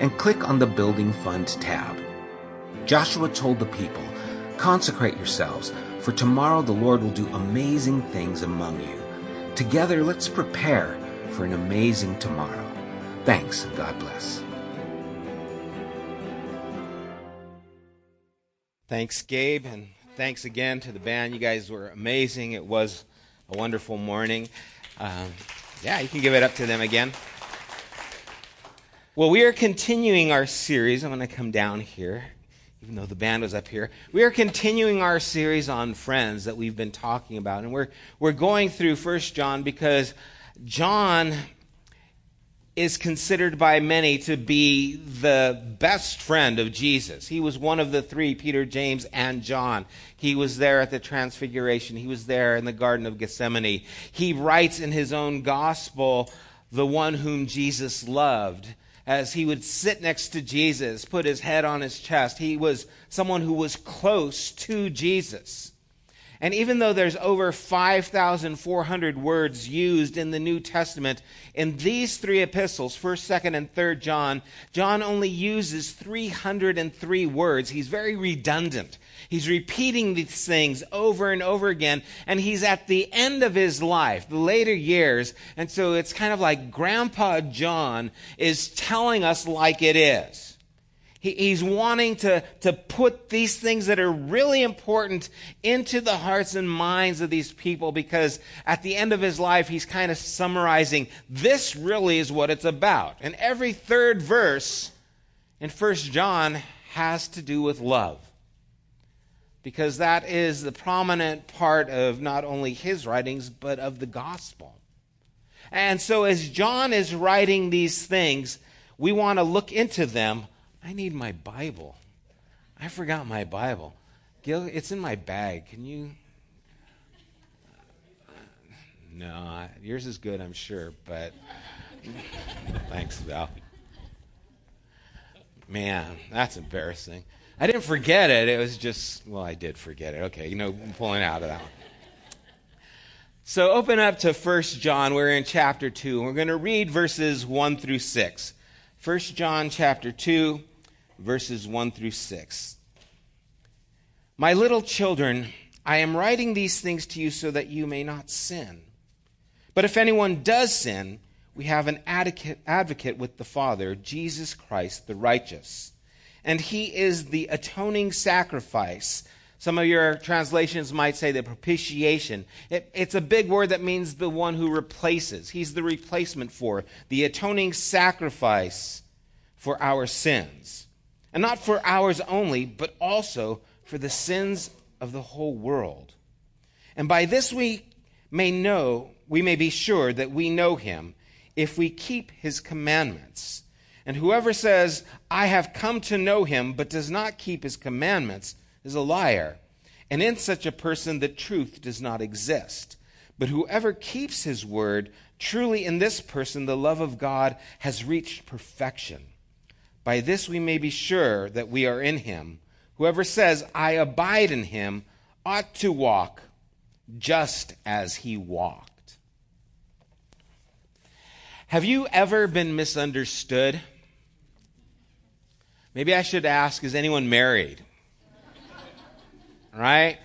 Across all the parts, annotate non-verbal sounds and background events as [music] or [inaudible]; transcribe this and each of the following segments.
and click on the Building Fund tab. Joshua told the people, Consecrate yourselves, for tomorrow the Lord will do amazing things among you. Together, let's prepare for an amazing tomorrow. Thanks, and God bless. Thanks, Gabe, and thanks again to the band. You guys were amazing. It was a wonderful morning. Um, yeah, you can give it up to them again. Well, we are continuing our series. I'm going to come down here, even though the band was up here. We are continuing our series on friends that we've been talking about. And we're, we're going through First John because John is considered by many to be the best friend of Jesus. He was one of the three, Peter, James, and John. He was there at the Transfiguration. He was there in the Garden of Gethsemane. He writes in his own gospel, the one whom Jesus loved as he would sit next to Jesus, put his head on his chest. He was someone who was close to Jesus. And even though there's over 5,400 words used in the New Testament, in these three epistles, 1st, 2nd, and 3rd John, John only uses 303 words. He's very redundant. He's repeating these things over and over again, and he's at the end of his life, the later years, and so it's kind of like Grandpa John is telling us like it is. He's wanting to, to put these things that are really important into the hearts and minds of these people because at the end of his life, he's kind of summarizing this really is what it's about. And every third verse in First John has to do with love because that is the prominent part of not only his writings, but of the gospel. And so, as John is writing these things, we want to look into them. I need my Bible. I forgot my Bible. Gil, it's in my bag. Can you? No, yours is good, I'm sure, but [laughs] thanks, Val. Man, that's embarrassing. I didn't forget it. It was just, well, I did forget it. Okay, you know, I'm pulling out of that one. So open up to 1 John. We're in chapter 2. We're going to read verses 1 through 6. 1 John chapter 2, verses 1 through 6. My little children, I am writing these things to you so that you may not sin. But if anyone does sin, we have an advocate with the Father, Jesus Christ the righteous and he is the atoning sacrifice. Some of your translations might say the propitiation. It, it's a big word that means the one who replaces. He's the replacement for the atoning sacrifice for our sins. And not for ours only, but also for the sins of the whole world. And by this we may know, we may be sure that we know him if we keep his commandments. And whoever says, I have come to know him, but does not keep his commandments, is a liar. And in such a person, the truth does not exist. But whoever keeps his word, truly in this person, the love of God has reached perfection. By this we may be sure that we are in him. Whoever says, I abide in him, ought to walk just as he walked. Have you ever been misunderstood? Maybe I should ask is anyone married? right?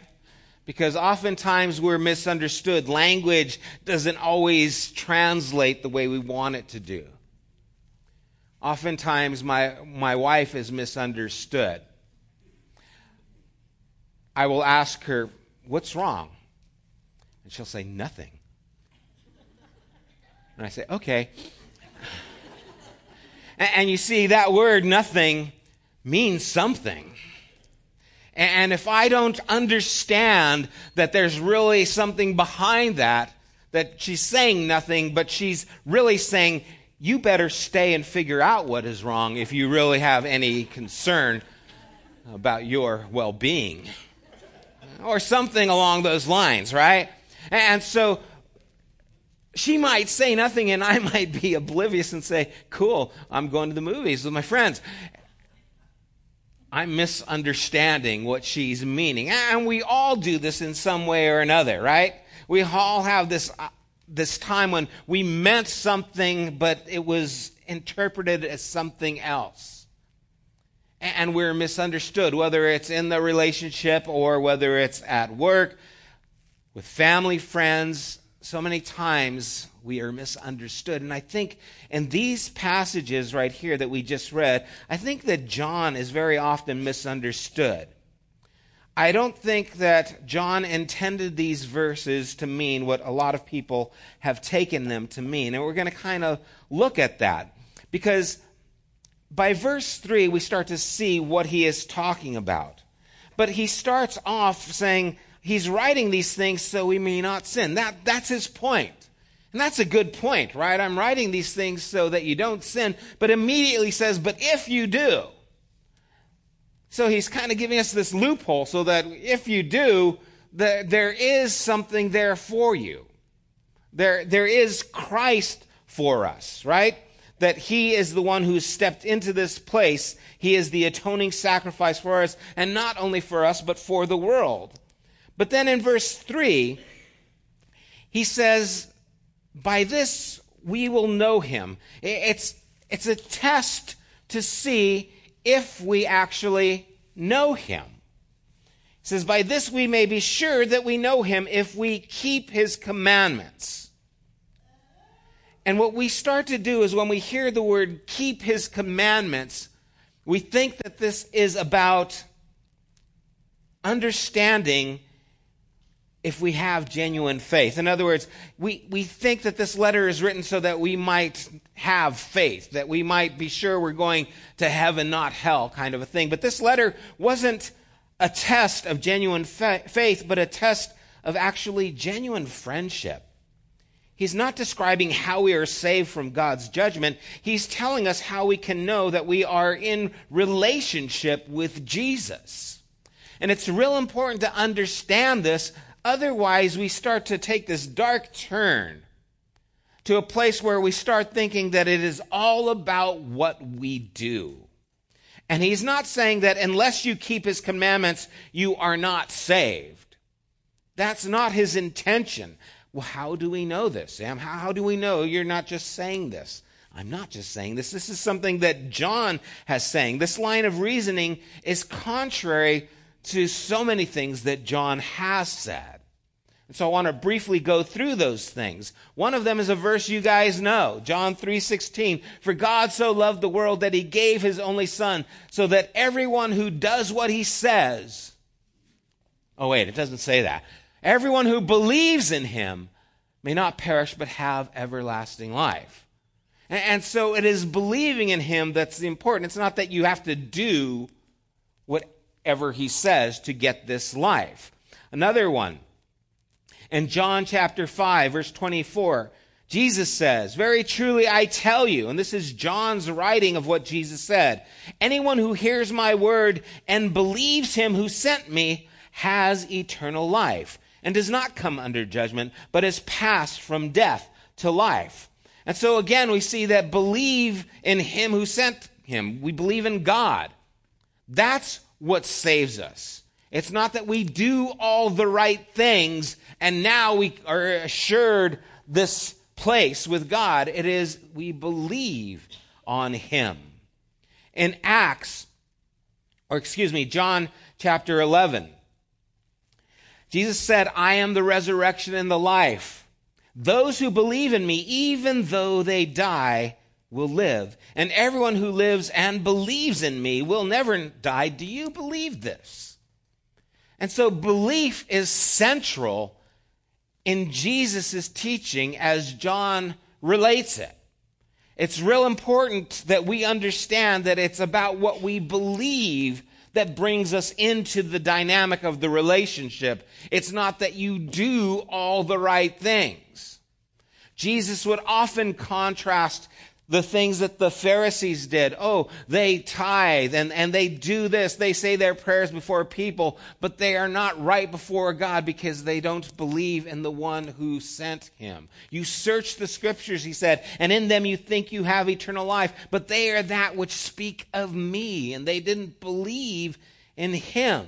Because oftentimes we're misunderstood. Language doesn't always translate the way we want it to do. Oftentimes, my, my wife is misunderstood. I will ask her, What's wrong? And she'll say, Nothing. And I say, Okay. and, and you see, that word, nothing, means something. And if I don't understand that there's really something behind that, that she's saying nothing, but she's really saying, you better stay and figure out what is wrong if you really have any concern about your well being. Or something along those lines, right? And so she might say nothing and I [laughs] might be oblivious and say, Cool, I'm going to the movies with my friends. I'm misunderstanding what she's meaning. And we all do this in some way or another, right? We all have this, uh, this time when we meant something, but it was interpreted as something else. And we're misunderstood, whether it's in the relationship or whether it's at work, with family, friends. So many times we are misunderstood. And I think in these passages right here that we just read, I think that John is very often misunderstood. I don't think that John intended these verses to mean what a lot of people have taken them to mean. And we're going to kind of look at that because by verse 3, we start to see what he is talking about. But he starts off saying he's writing these things so we may not sin. That, that's his point. And that's a good point, right? I'm writing these things so that you don't sin, but immediately says, but if you do. So he's kind of giving us this loophole so that if you do, the, there is something there for you. There, there is Christ for us, right? That he is the one who stepped into this place. He is the atoning sacrifice for us, and not only for us, but for the world. But then in verse 3, he says, by this we will know him. It's, it's a test to see if we actually know him. It says, By this we may be sure that we know him if we keep his commandments. And what we start to do is when we hear the word keep his commandments, we think that this is about understanding if we have genuine faith. In other words, we, we think that this letter is written so that we might have faith, that we might be sure we're going to heaven, not hell, kind of a thing. But this letter wasn't a test of genuine fa- faith, but a test of actually genuine friendship. He's not describing how we are saved from God's judgment. He's telling us how we can know that we are in relationship with Jesus. And it's real important to understand this Otherwise, we start to take this dark turn to a place where we start thinking that it is all about what we do. And he's not saying that unless you keep his commandments, you are not saved. That's not his intention. Well, how do we know this, Sam? How, how do we know you're not just saying this? I'm not just saying this. This is something that John has saying. This line of reasoning is contrary to so many things that John has said. And so I want to briefly go through those things. One of them is a verse you guys know, John 3:16. For God so loved the world that he gave his only son so that everyone who does what he says Oh wait, it doesn't say that. Everyone who believes in him may not perish but have everlasting life. And, so it is believing in him that's important. It's not that you have to do whatever he says to get this life. Another one, in John chapter 5, verse 24, Jesus says, Very truly I tell you, and this is John's writing of what Jesus said anyone who hears my word and believes him who sent me has eternal life and does not come under judgment, but is passed from death to life. And so again, we see that believe in him who sent him. We believe in God. That's what saves us. It's not that we do all the right things and now we are assured this place with God. It is we believe on Him. In Acts Or excuse me, John chapter 11. Jesus said, I am the resurrection and the life. Those who believe in me, even though they die, will live. And everyone who lives and believes in me will never die. Do you believe this? And so belief is central in Jesus' teaching as John relates it. It's real important that we understand that it's about what we believe that brings us into the dynamic of the relationship. It's not that you do all the right things. Jesus would often contrast the things that the Pharisees did. Oh, they tithe and, and they do this. They say their prayers before people, but they are not right before God because they don't believe in the one who sent him. You search the scriptures, he said, and in them you think you have eternal life, but they are that which speak of me, and they didn't believe in him.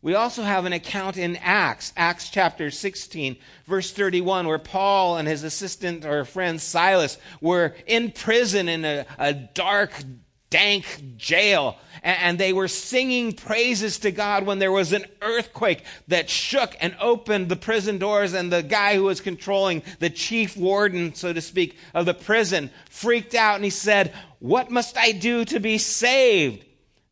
We also have an account in Acts, Acts chapter 16, verse 31, where Paul and his assistant or friend Silas were in prison in a, a dark, dank jail. And they were singing praises to God when there was an earthquake that shook and opened the prison doors. And the guy who was controlling the chief warden, so to speak, of the prison freaked out and he said, What must I do to be saved?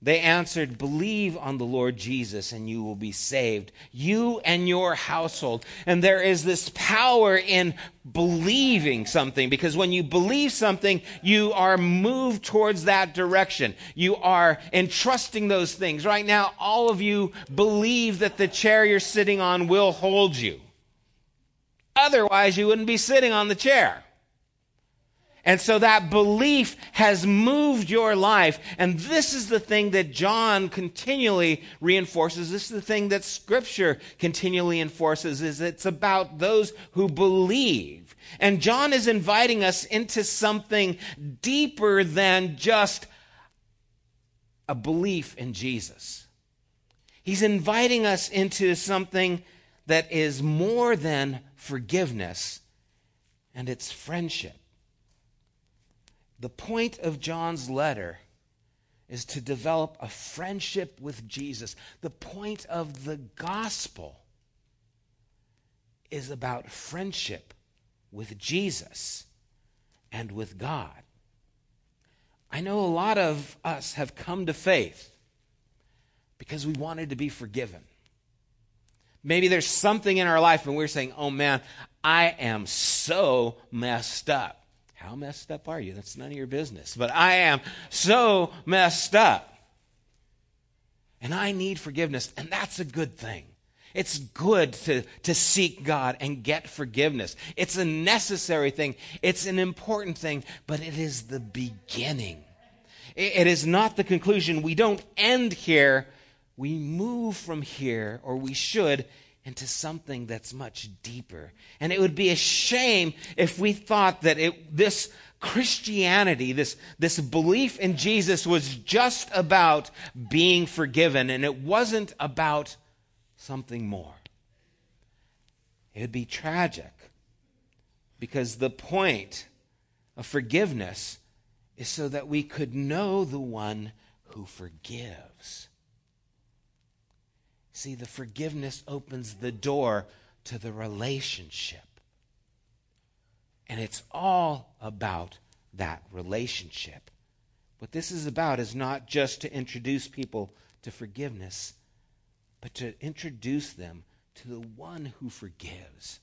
They answered, Believe on the Lord Jesus and you will be saved, you and your household. And there is this power in believing something because when you believe something, you are moved towards that direction. You are entrusting those things. Right now, all of you believe that the chair you're sitting on will hold you. Otherwise, you wouldn't be sitting on the chair. And so that belief has moved your life. And this is the thing that John continually reinforces. This is the thing that scripture continually enforces is it's about those who believe. And John is inviting us into something deeper than just a belief in Jesus. He's inviting us into something that is more than forgiveness, and it's friendship. The point of John's letter is to develop a friendship with Jesus. The point of the gospel is about friendship with Jesus and with God. I know a lot of us have come to faith because we wanted to be forgiven. Maybe there's something in our life and we're saying, oh man, I am so messed up. How messed up are you? That's none of your business. But I am so messed up. And I need forgiveness. And that's a good thing. It's good to, to seek God and get forgiveness. It's a necessary thing. It's an important thing, but it is the beginning. it, it is not the conclusion. We don't end here. We move from here, or we should, into something that's much deeper. And it would be a shame if we thought that it, this Christianity, this, this belief in Jesus was just about being forgiven and it wasn't about something more. It would be tragic because the point of forgiveness is so that we could know the one who forgives. See, the forgiveness opens the door to the relationship. And it's all about that relationship. What this is about is not just to introduce people to forgiveness, but to introduce them to the one who forgives.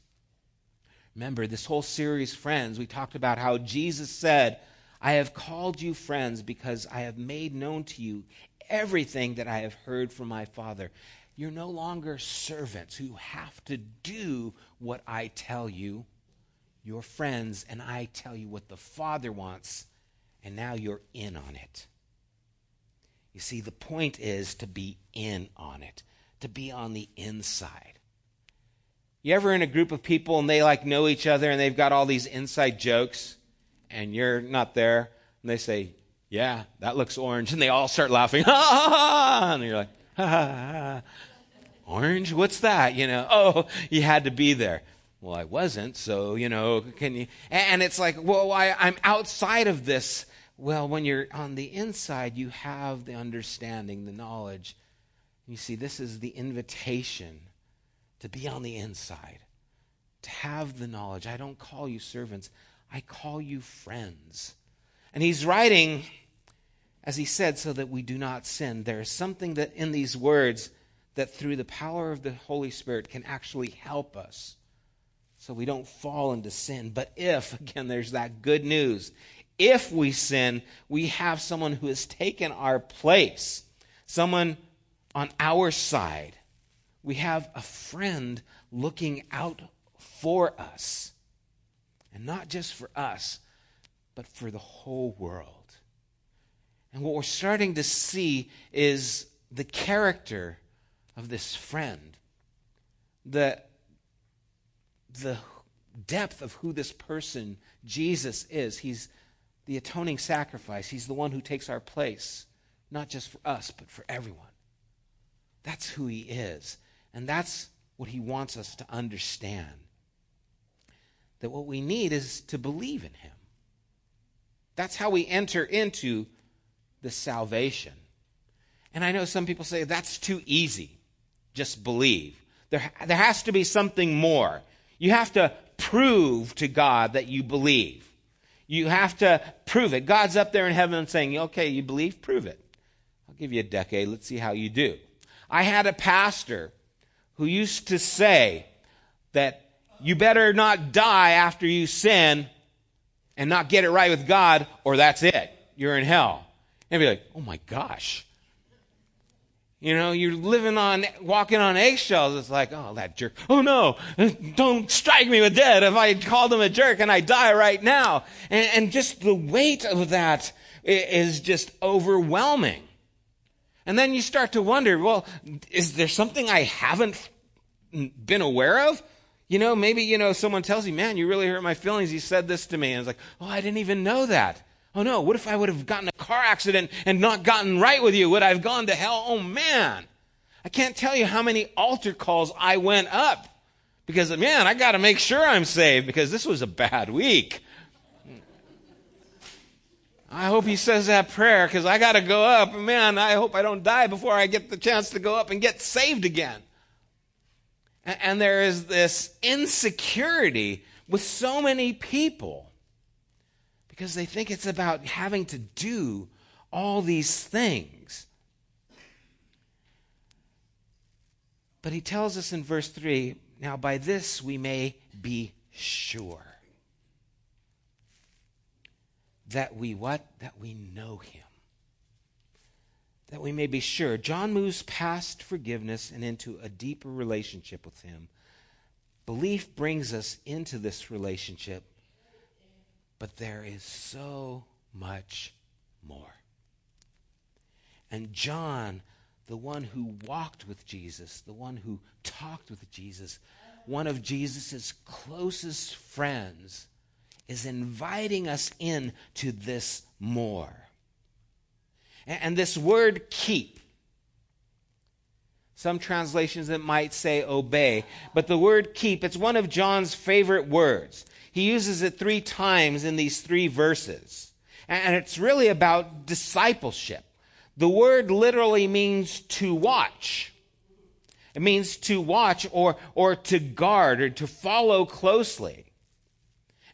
Remember, this whole series, Friends, we talked about how Jesus said, I have called you friends because I have made known to you everything that I have heard from my Father. You're no longer servants who have to do what I tell you. You're friends, and I tell you what the Father wants, and now you're in on it. You see, the point is to be in on it, to be on the inside. You ever in a group of people and they like know each other and they've got all these inside jokes and you're not there and they say, Yeah, that looks orange. And they all start laughing. [laughs] And you're like, [laughs] Orange? What's that? You know, oh, you had to be there. Well, I wasn't, so, you know, can you? And it's like, well, I, I'm outside of this well, when you're on the inside, you have the understanding, the knowledge. You see, this is the invitation to be on the inside, to have the knowledge. I don't call you servants, I call you friends. And he's writing, as he said, so that we do not sin. There is something that in these words that through the power of the Holy Spirit can actually help us so we don't fall into sin. But if, again, there's that good news, if we sin, we have someone who has taken our place, someone on our side. We have a friend looking out for us. And not just for us, but for the whole world. And what we're starting to see is the character of this friend, the, the depth of who this person, Jesus, is. He's the atoning sacrifice, He's the one who takes our place, not just for us, but for everyone. That's who He is. And that's what He wants us to understand. That what we need is to believe in Him. That's how we enter into the salvation. And I know some people say that's too easy. Just believe. There, there has to be something more. You have to prove to God that you believe. You have to prove it. God's up there in heaven saying, okay, you believe? Prove it. I'll give you a decade. Let's see how you do. I had a pastor who used to say that you better not die after you sin and not get it right with God, or that's it. You're in hell. And be like, oh my gosh. You know, you're living on, walking on eggshells. It's like, oh, that jerk. Oh no, don't strike me with dead if I called him a jerk and I die right now. And, and just the weight of that is just overwhelming. And then you start to wonder, well, is there something I haven't been aware of? You know, maybe, you know, someone tells you, man, you really hurt my feelings. You said this to me. And it's like, oh, I didn't even know that. Oh no, what if I would have gotten a car accident and not gotten right with you? Would I have gone to hell? Oh man. I can't tell you how many altar calls I went up because, man, I got to make sure I'm saved because this was a bad week. I hope he says that prayer because I got to go up. Man, I hope I don't die before I get the chance to go up and get saved again. And there is this insecurity with so many people because they think it's about having to do all these things. But he tells us in verse 3 now by this we may be sure that we what? That we know him. That we may be sure. John moves past forgiveness and into a deeper relationship with him. Belief brings us into this relationship but there is so much more. And John, the one who walked with Jesus, the one who talked with Jesus, one of Jesus' closest friends, is inviting us in to this more. And this word keep, some translations it might say obey, but the word keep, it's one of John's favorite words. He uses it three times in these three verses. And it's really about discipleship. The word literally means to watch. It means to watch or, or to guard or to follow closely.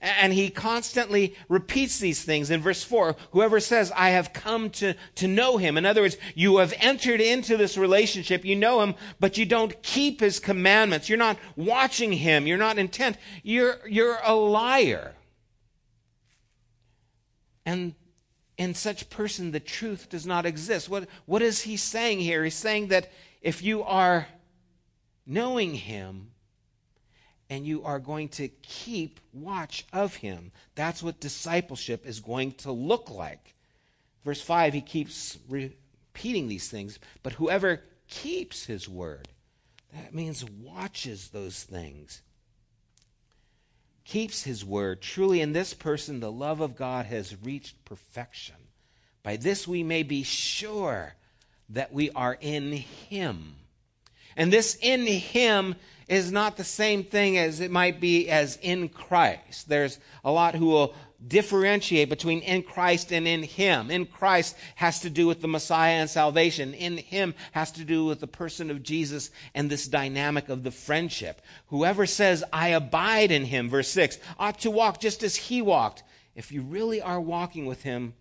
And he constantly repeats these things. In verse 4, whoever says, I have come to, to know him. In other words, you have entered into this relationship, you know him, but you don't keep his commandments. You're not watching him. You're not intent. You're, you're a liar. And in such person, the truth does not exist. What, what is he saying here? He's saying that if you are knowing him, and you are going to keep watch of him. That's what discipleship is going to look like. Verse 5, he keeps repeating these things, but whoever keeps his word, that means watches those things, keeps his word. Truly, in this person, the love of God has reached perfection. By this we may be sure that we are in him. And this in him is not the same thing as it might be as in Christ. There's a lot who will differentiate between in Christ and in Him. In Christ has to do with the Messiah and salvation. In Him has to do with the person of Jesus and this dynamic of the friendship. Whoever says, I abide in Him, verse 6, ought to walk just as He walked. If you really are walking with Him,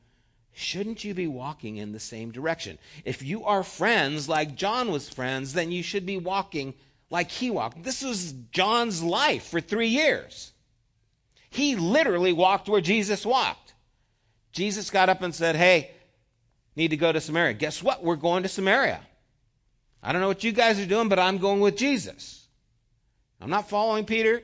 shouldn't you be walking in the same direction? If you are friends like John was friends, then you should be walking like he walked. This was John's life for three years. He literally walked where Jesus walked. Jesus got up and said, Hey, need to go to Samaria. Guess what? We're going to Samaria. I don't know what you guys are doing, but I'm going with Jesus. I'm not following Peter.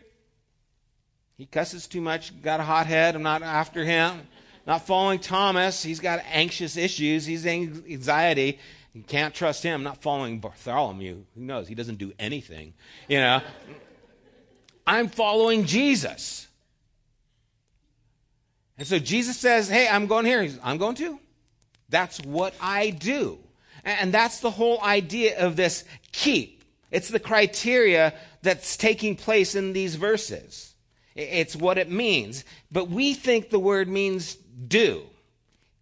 He cusses too much, got a hot head. I'm not after him. Not following Thomas. He's got anxious issues. He's anxiety. Can't trust him. Not following Bartholomew. Who knows? He doesn't do anything. You know. I'm following Jesus. And so Jesus says, Hey, I'm going here. Says, I'm going too. That's what I do. And that's the whole idea of this keep. It's the criteria that's taking place in these verses. It's what it means. But we think the word means do.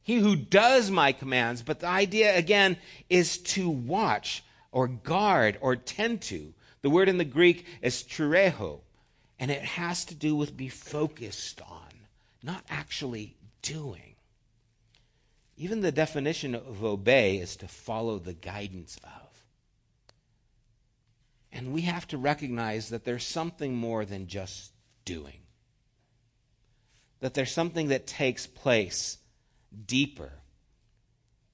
He who does my commands. But the idea, again, is to watch or guard or tend to. The word in the Greek is tereo, and it has to do with be focused on not actually doing. Even the definition of obey is to follow the guidance of. And we have to recognize that there's something more than just doing. That there's something that takes place deeper.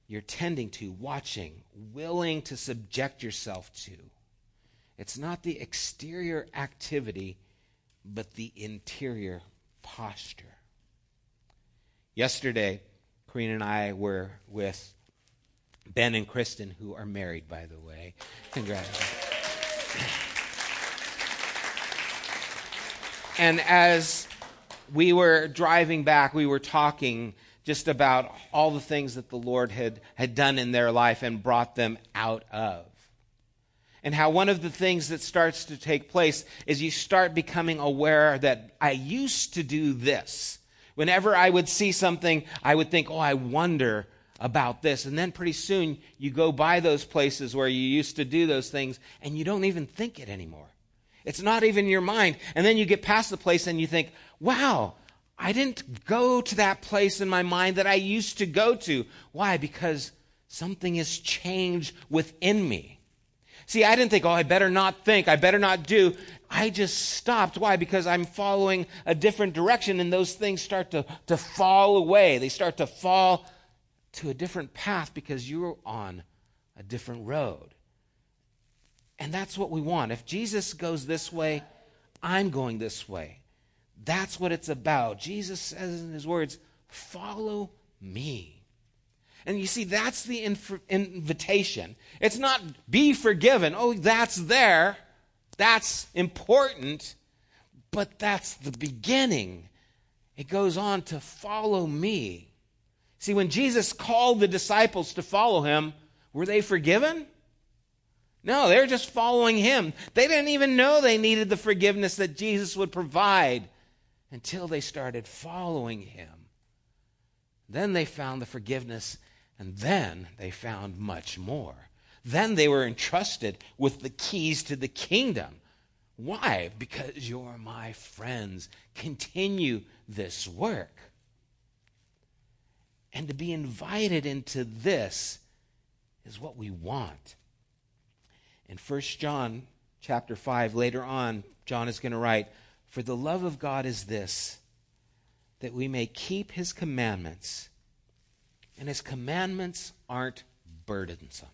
You're tending to, watching, willing to subject yourself to. It's not the exterior activity, but the interior posture. Yesterday, Karina and I were with Ben and Kristen, who are married, by the way. Congratulations. And as we were driving back, we were talking just about all the things that the Lord had, had done in their life and brought them out of. And how one of the things that starts to take place is you start becoming aware that I used to do this. Whenever I would see something, I would think, oh, I wonder about this. And then pretty soon you go by those places where you used to do those things and you don't even think it anymore. It's not even your mind. And then you get past the place and you think, wow, I didn't go to that place in my mind that I used to go to. Why? Because something has changed within me. See, I didn't think, oh, I better not think, I better not do. I just stopped. Why? Because I'm following a different direction, and those things start to, to fall away. They start to fall to a different path because you're on a different road. And that's what we want. If Jesus goes this way, I'm going this way. That's what it's about. Jesus says in his words, follow me. And you see, that's the inf- invitation. It's not be forgiven. Oh, that's there. That's important. But that's the beginning. It goes on to follow me. See, when Jesus called the disciples to follow him, were they forgiven? No, they were just following him. They didn't even know they needed the forgiveness that Jesus would provide until they started following him. Then they found the forgiveness and then they found much more. Then they were entrusted with the keys to the kingdom. Why? Because you're my friends. Continue this work. And to be invited into this is what we want. In 1 John chapter 5, later on, John is going to write, For the love of God is this, that we may keep his commandments and his commandments aren't burdensome.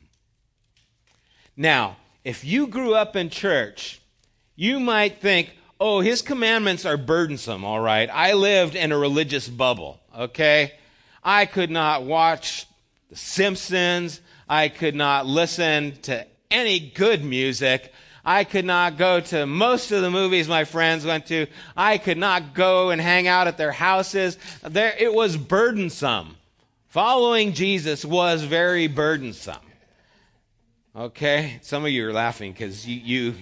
Now, if you grew up in church, you might think, oh, his commandments are burdensome, all right. I lived in a religious bubble, okay? I could not watch The Simpsons. I could not listen to any good music. I could not go to most of the movies my friends went to. I could not go and hang out at their houses. There, it was burdensome. Following Jesus was very burdensome. Okay? Some of you are laughing because you, you,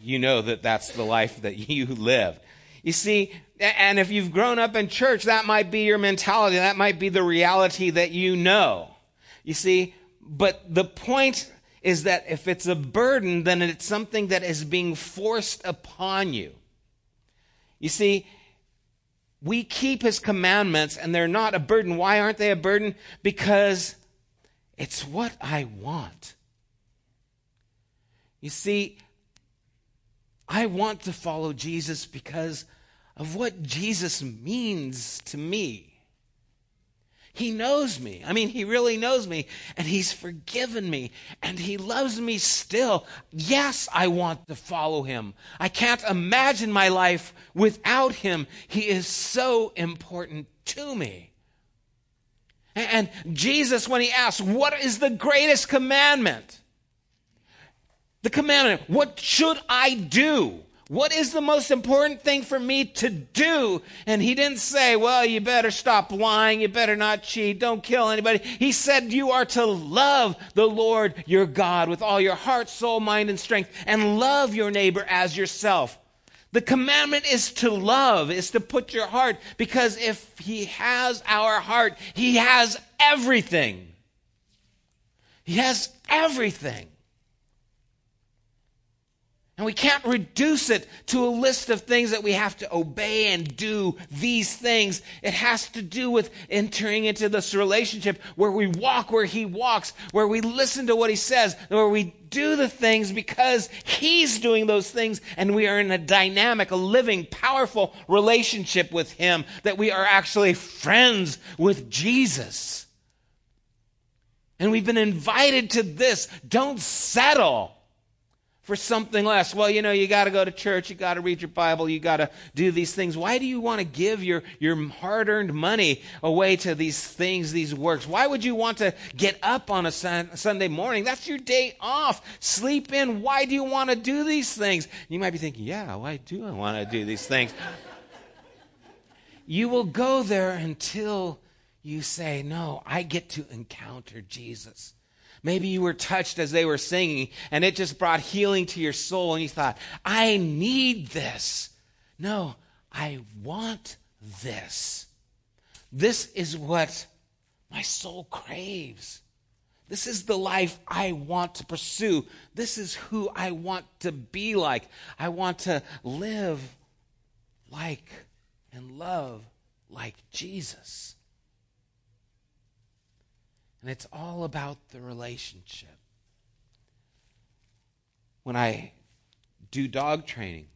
you know that that's the life that [laughs] you live. You see, and if you've grown up in church, that might be your mentality. That might be the reality that you know. You see, but the point is that if it's a burden, then it's something that is being forced upon you. You see, we keep his commandments and they're not a burden. Why aren't they a burden? Because it's what I want. You see, I want to follow Jesus because of what Jesus means to me. He knows me. I mean, He really knows me, and He's forgiven me, and He loves me still. Yes, I want to follow Him. I can't imagine my life without Him. He is so important to me. And Jesus, when He asks, What is the greatest commandment? The commandment, what should I do? What is the most important thing for me to do? And he didn't say, well, you better stop lying. You better not cheat. Don't kill anybody. He said, you are to love the Lord your God with all your heart, soul, mind, and strength, and love your neighbor as yourself. The commandment is to love, is to put your heart, because if he has our heart, he has everything. He has everything. And we can't reduce it to a list of things that we have to obey and do these things. It has to do with entering into this relationship where we walk where He walks, where we listen to what He says, where we do the things because He's doing those things, and we are in a dynamic, a living, powerful relationship with Him, that we are actually friends with Jesus. And we've been invited to this. Don't settle for something less. Well, you know, you got to go to church, you got to read your Bible, you got to do these things. Why do you want to give your, your hard earned money away to these things, these works? Why would you want to get up on a sun, Sunday morning? That's your day off. Sleep in. Why do you want to do these things? You might be thinking, yeah, why do I want to do these things? you will go there until you say, no, I get to encounter Jesus. Maybe you were touched as they were singing and it just brought healing to your soul and you thought, I need this. No, I want this. This is what my soul craves. This is the life I want to pursue. This is who I want to be like. I want to live like and love like Jesus. And it's all about the relationship. When I do dog training,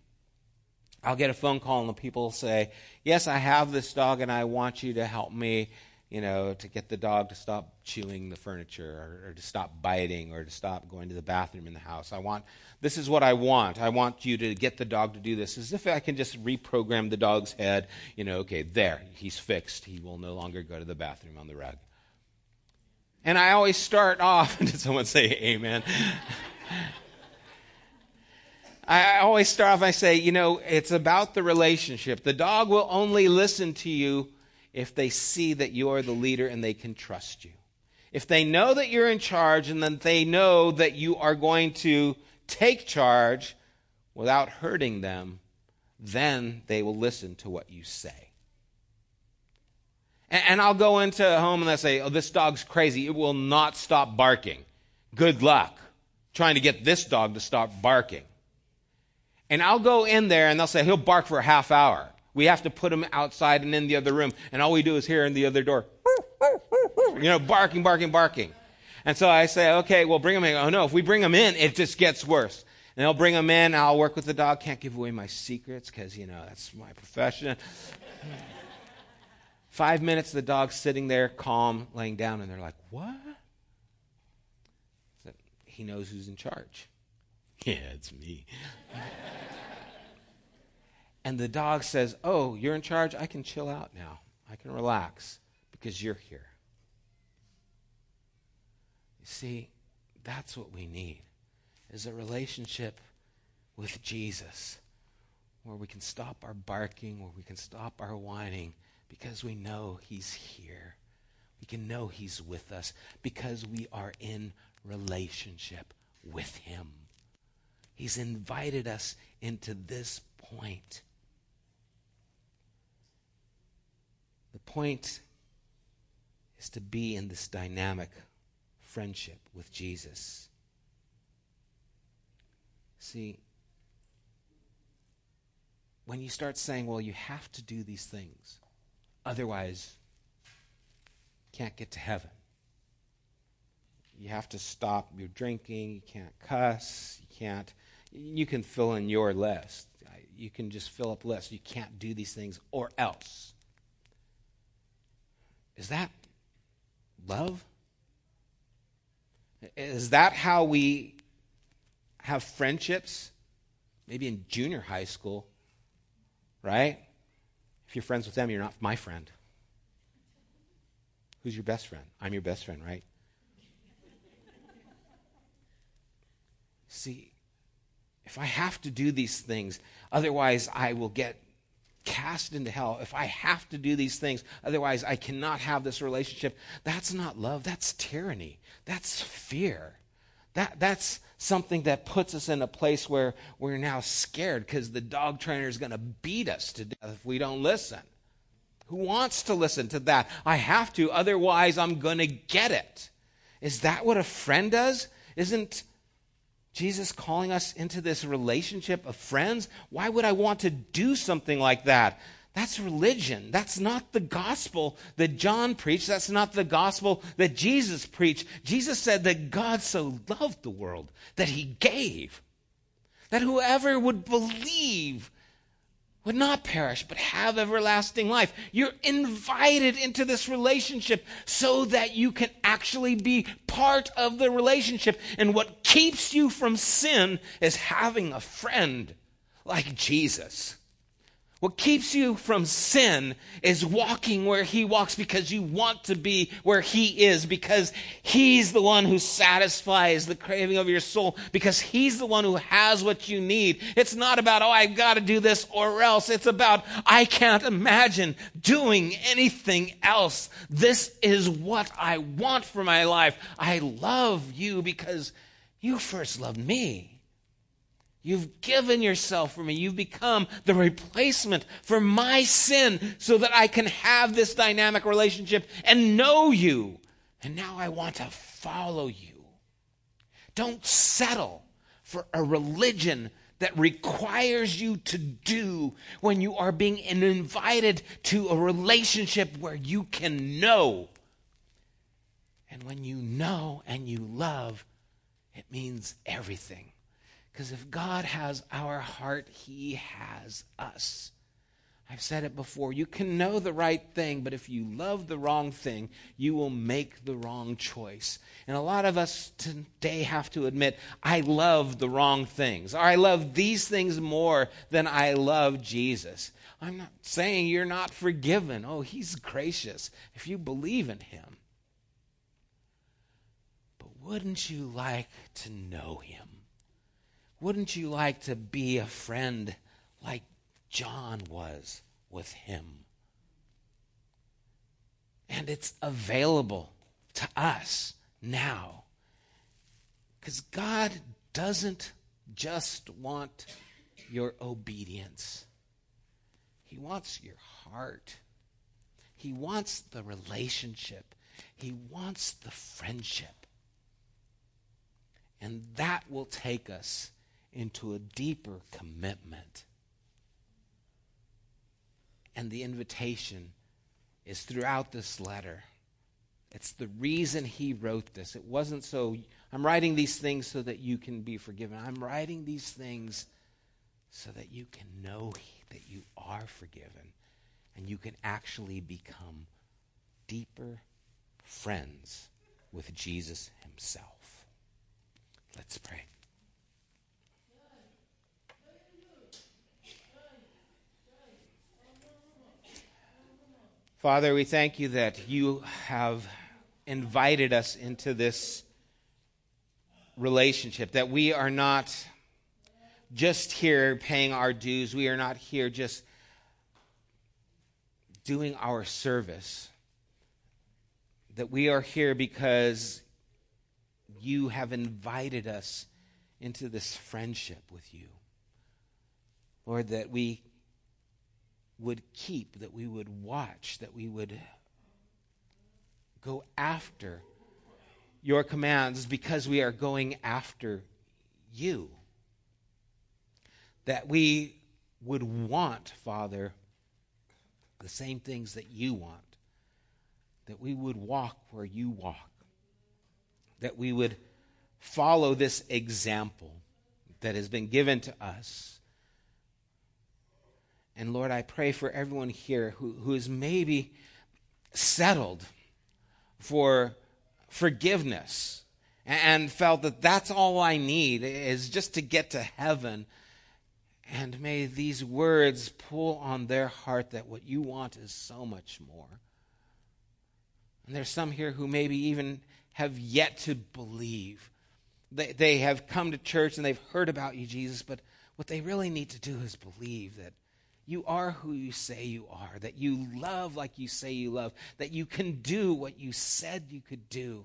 I'll get a phone call and the people say, Yes, I have this dog and I want you to help me, you know, to get the dog to stop chewing the furniture or, or, to stop biting or to stop going to the bathroom in the house. I want, this is what I want. I want you to get the dog to do this. As if I can just reprogram the dog's head, you know, okay, there, he's fixed. He will no longer go to the bathroom on the rug. And I always start off, [laughs] did someone say amen? I always start off, I say, you know, it's about the relationship. The dog will only listen to you if they see that you're the leader and they can trust you. If they know that you're in charge and then they know that you are going to take charge without hurting them, then they will listen to what you say. And I'll go into a home and they'll say, oh, this dog's crazy. It will not stop barking. Good luck trying to get this dog to stop barking. And I'll go in there and they'll say, he'll bark for a half hour. We have to put him outside and in the other room. And all we do is hear in the other door, [laughs] you know, barking, barking, barking. And so I say, okay, well, bring him in. Oh, no, if we bring him in, it just gets worse. And they'll bring him in. I'll work with the dog. Can't give away my secrets because, you know, that's my profession. Five minutes, the dog's sitting there, calm, laying down, and they're like, What? So he knows who's in charge. [laughs] Yeah, it's me. [laughs] and the dog says, Oh, you're in charge? I can chill out now. I can relax because you're here. You see, that's what we need is a relationship with Jesus where we can stop our barking, where we can stop our whining because we know He's here. We can know He's with us because we are in relationship with Him. He's invited us into this point. The point is to be in this dynamic friendship with Jesus. See, when you start saying, well, you have to do these things, otherwise, can't get to heaven. You have to stop your drinking, you can't cuss, you can't, you can fill in your list. You can just fill up lists. You can't do these things or else. Is that love? Is that how we have friendships? Maybe in junior high school, right? You're friends with them, you're not my friend. Who's your best friend? I'm your best friend, right? See, if I have to do these things, otherwise I will get cast into hell. If I have to do these things, otherwise I cannot have this relationship. That's not love, that's tyranny. That's fear. That, that's something that puts us in a place where we're now scared because the dog trainer is going to beat us to death if we don't listen. Who wants to listen to that? I have to, otherwise, I'm going to get it. Is that what a friend does? Isn't Jesus calling us into this relationship of friends? Why would I want to do something like that? That's religion. That's not the gospel that John preached. That's not the gospel that Jesus preached. Jesus said that God so loved the world that he gave, that whoever would believe would not perish but have everlasting life. You're invited into this relationship so that you can actually be part of the relationship. And what keeps you from sin is having a friend like Jesus. What keeps you from sin is walking where he walks because you want to be where he is, because he's the one who satisfies the craving of your soul, because he's the one who has what you need. It's not about, oh, I've got to do this or else. It's about, I can't imagine doing anything else. This is what I want for my life. I love you because you first loved me. You've given yourself for me. You've become the replacement for my sin so that I can have this dynamic relationship and know you. And now I want to follow you. Don't settle for a religion that requires you to do when you are being invited to a relationship where you can know. And when you know and you love, it means everything. Because if God has our heart, He has us. I've said it before. You can know the right thing, but if you love the wrong thing, you will make the wrong choice. And a lot of us today have to admit, I love the wrong things. Or I love these things more than I love Jesus. I'm not saying you're not forgiven. Oh, He's gracious if you believe in Him. But wouldn't you like to know Him? Wouldn't you like to be a friend like John was with him? And it's available to us now. Because God doesn't just want your obedience, He wants your heart. He wants the relationship. He wants the friendship. And that will take us into a deeper commitment. And the invitation is throughout this letter. It's the reason he wrote this. It wasn't so, I'm writing these things so that you can be forgiven. I'm writing these things so that you can know that you are forgiven and you can actually become deeper friends with Jesus himself. Let's pray. Father, we thank you that you have invited us into this relationship, that we are not just here paying our dues, we are not here just doing our service, that we are here because you have invited us into this friendship with you. Lord, that we would keep, that we would watch, that we would go after your commands because we are going after you. That we would want, Father, the same things that you want. That we would walk where you walk. That we would follow this example that has been given to us. And Lord, I pray for everyone here who, who is maybe settled for forgiveness and felt that that's all I need is just to get to heaven. And may these words pull on their heart that what you want is so much more. And there's some here who maybe even have yet to believe. They, they have come to church and they've heard about you, Jesus, but what they really need to do is believe that you are who you say you are, that you love like you say you love, that you can do what you said you could do.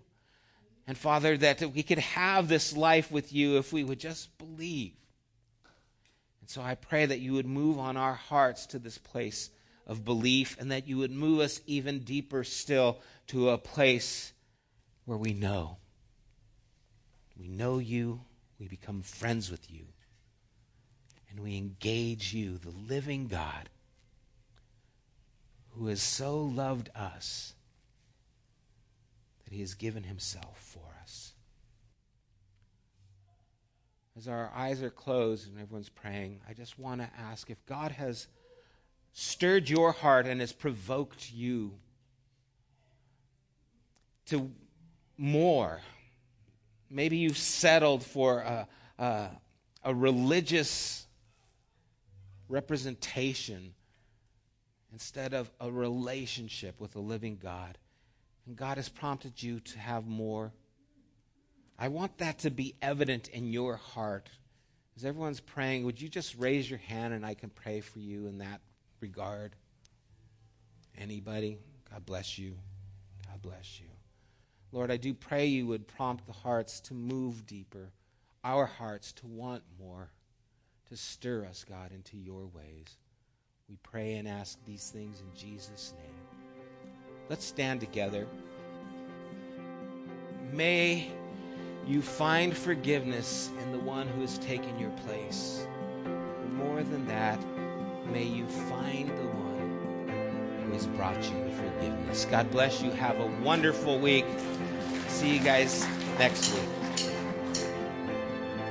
And Father, that we could have this life with you if we would just believe. And so I pray that you would move on our hearts to this place of belief and that you would move us even deeper still to a place where we know. We know you, we become friends with you and we engage you, the living God, who has so loved us that he has given himself for us. As our eyes are closed and everyone's praying, I just want to ask if God has stirred your heart and has provoked you to more. Maybe you've settled for a, a, a religious representation instead of a relationship with a living God. And God has prompted you to have more. I want that to be evident in your heart. As everyone's praying, would you just raise your hand and I can pray for you in that regard? Anybody? God bless you. God bless you. Lord, I do pray you would prompt the hearts to move deeper, our hearts to want more to stir us, God, into your ways. We pray and ask these things in Jesus' name. Let's stand together. May you find forgiveness in the one who has taken your place. More than that, may you find the one who has brought you forgiveness. God bless you. Have a wonderful week. See you guys next week.